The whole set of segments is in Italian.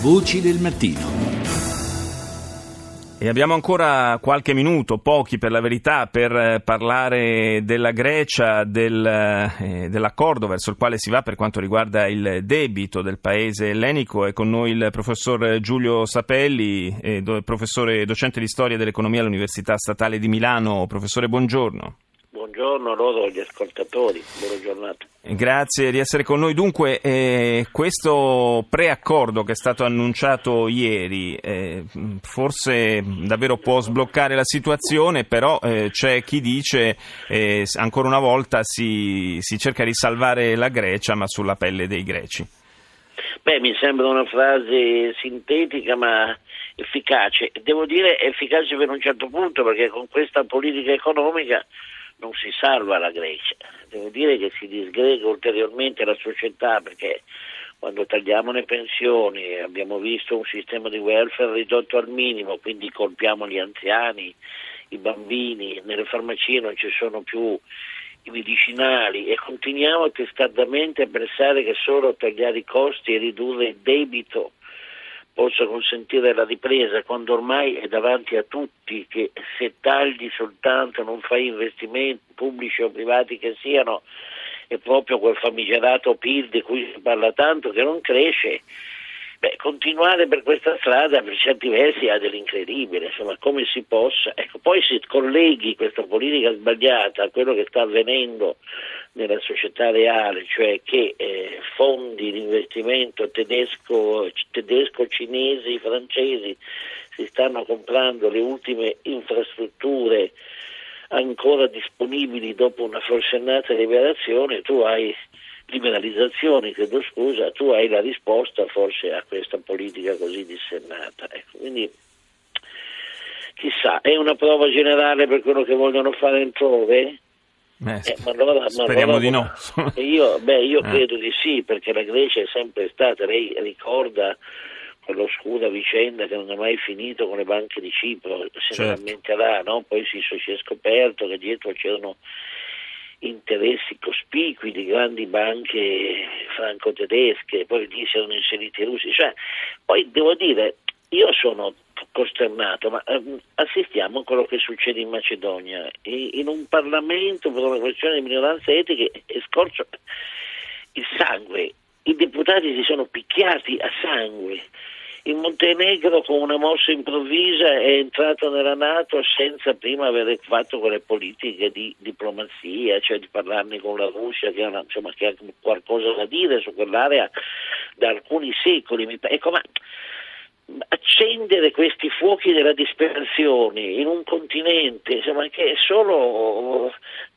Voci del mattino. E abbiamo ancora qualche minuto, pochi per la verità, per eh, parlare della Grecia, del, eh, dell'accordo verso il quale si va per quanto riguarda il debito del paese ellenico. È con noi il professor Giulio Sapelli, eh, professore docente di storia dell'economia all'Università Statale di Milano. Professore, buongiorno. Buongiorno a loro agli ascoltatori, buona giornata. Grazie di essere con noi. Dunque, eh, questo preaccordo che è stato annunciato ieri eh, forse davvero può sbloccare la situazione, però eh, c'è chi dice eh, ancora una volta si, si cerca di salvare la Grecia ma sulla pelle dei greci. Beh, mi sembra una frase sintetica ma efficace. Devo dire efficace per un certo punto perché con questa politica economica non si salva la Grecia, devo dire che si disgrega ulteriormente la società perché quando tagliamo le pensioni abbiamo visto un sistema di welfare ridotto al minimo, quindi colpiamo gli anziani, i bambini, nelle farmacie non ci sono più i medicinali e continuiamo testardamente a pensare che solo tagliare i costi e ridurre il debito possa consentire la ripresa quando ormai è davanti a tutti che se tagli soltanto non fai investimenti pubblici o privati che siano è proprio quel famigerato PIL di cui si parla tanto che non cresce Beh, continuare per questa strada per certi versi ha dell'incredibile, insomma, come si possa. Ecco, poi si colleghi questa politica sbagliata a quello che sta avvenendo nella società reale, cioè che eh, fondi di investimento tedesco, tedesco, cinesi, francesi si stanno comprando le ultime infrastrutture ancora disponibili dopo una forsennata liberazione, tu hai liberalizzazioni, credo scusa, tu hai la risposta forse a questa politica così dissennata. Ecco, quindi chissà, è una prova generale per quello che vogliono fare altrove? Eh, eh, ma allora, ma speriamo allora, di no. io, beh, io eh. credo di sì, perché la Grecia è sempre stata, lei ricorda quell'oscura vicenda che non è mai finito con le banche di Cipro, se certo. non lamenterà, no? poi si, si è scoperto che dietro c'erano interessi cospicui di grandi banche franco-tedesche, poi lì si erano inseriti i russi. Cioè, poi devo dire, io sono costernato, ma ehm, assistiamo a quello che succede in Macedonia. E, in un Parlamento per una questione di minoranze etiche è scorso il sangue. I deputati si sono picchiati a sangue il Montenegro con una mossa improvvisa è entrato nella Nato senza prima aver fatto quelle politiche di diplomazia, cioè di parlarne con la Russia che, una, insomma, che ha qualcosa da dire su quell'area da alcuni secoli. Ecco, ma accendere questi fuochi della disperazione in un continente insomma, che solo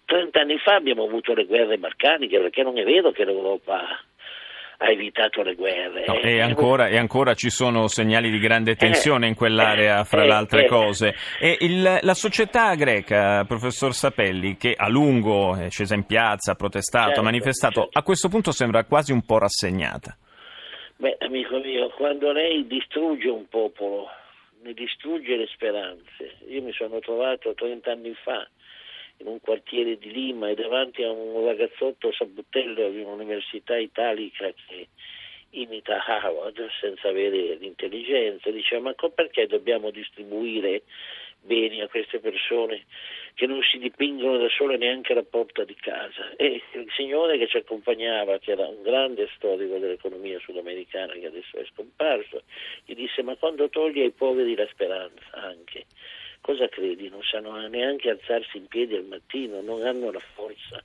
30 anni fa abbiamo avuto le guerre balcaniche perché non è vero che l'Europa ha evitato le guerre. No, e, ancora, e, ancora, ci sono segnali di grande tensione eh, in quell'area, eh, fra eh, le altre eh. cose. E il, la società greca, professor Sapelli, che a lungo è scesa in piazza, ha protestato, certo, ha manifestato, certo. a questo punto sembra quasi un po' rassegnata. Beh, amico mio, quando lei distrugge un popolo, ne distrugge le speranze. Io mi sono trovato 30 anni fa in un quartiere di Lima e davanti a un ragazzotto sabuttello di un'università italica che imita Howard senza avere l'intelligenza, dice ma perché dobbiamo distribuire beni a queste persone che non si dipingono da sole neanche alla porta di casa? E il signore che ci accompagnava che era un grande storico dell'economia sudamericana che adesso è scomparso gli disse ma quando togli ai poveri la speranza anche cosa credi? Non sanno neanche alzarsi in piedi al mattino, non hanno la forza.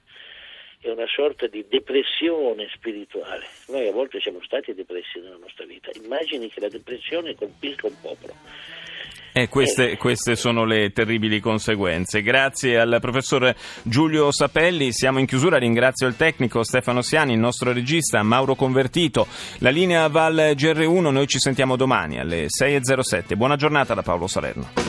È una sorta di depressione spirituale. Noi a volte siamo stati depressi nella nostra vita. Immagini che la depressione colpisca un popolo. Eh, queste, queste, sono le terribili conseguenze. Grazie al professor Giulio Sapelli. Siamo in chiusura. Ringrazio il tecnico Stefano Siani, il nostro regista Mauro Convertito. La linea Val GR1. Noi ci sentiamo domani alle 6.07. Buona giornata da Paolo Salerno.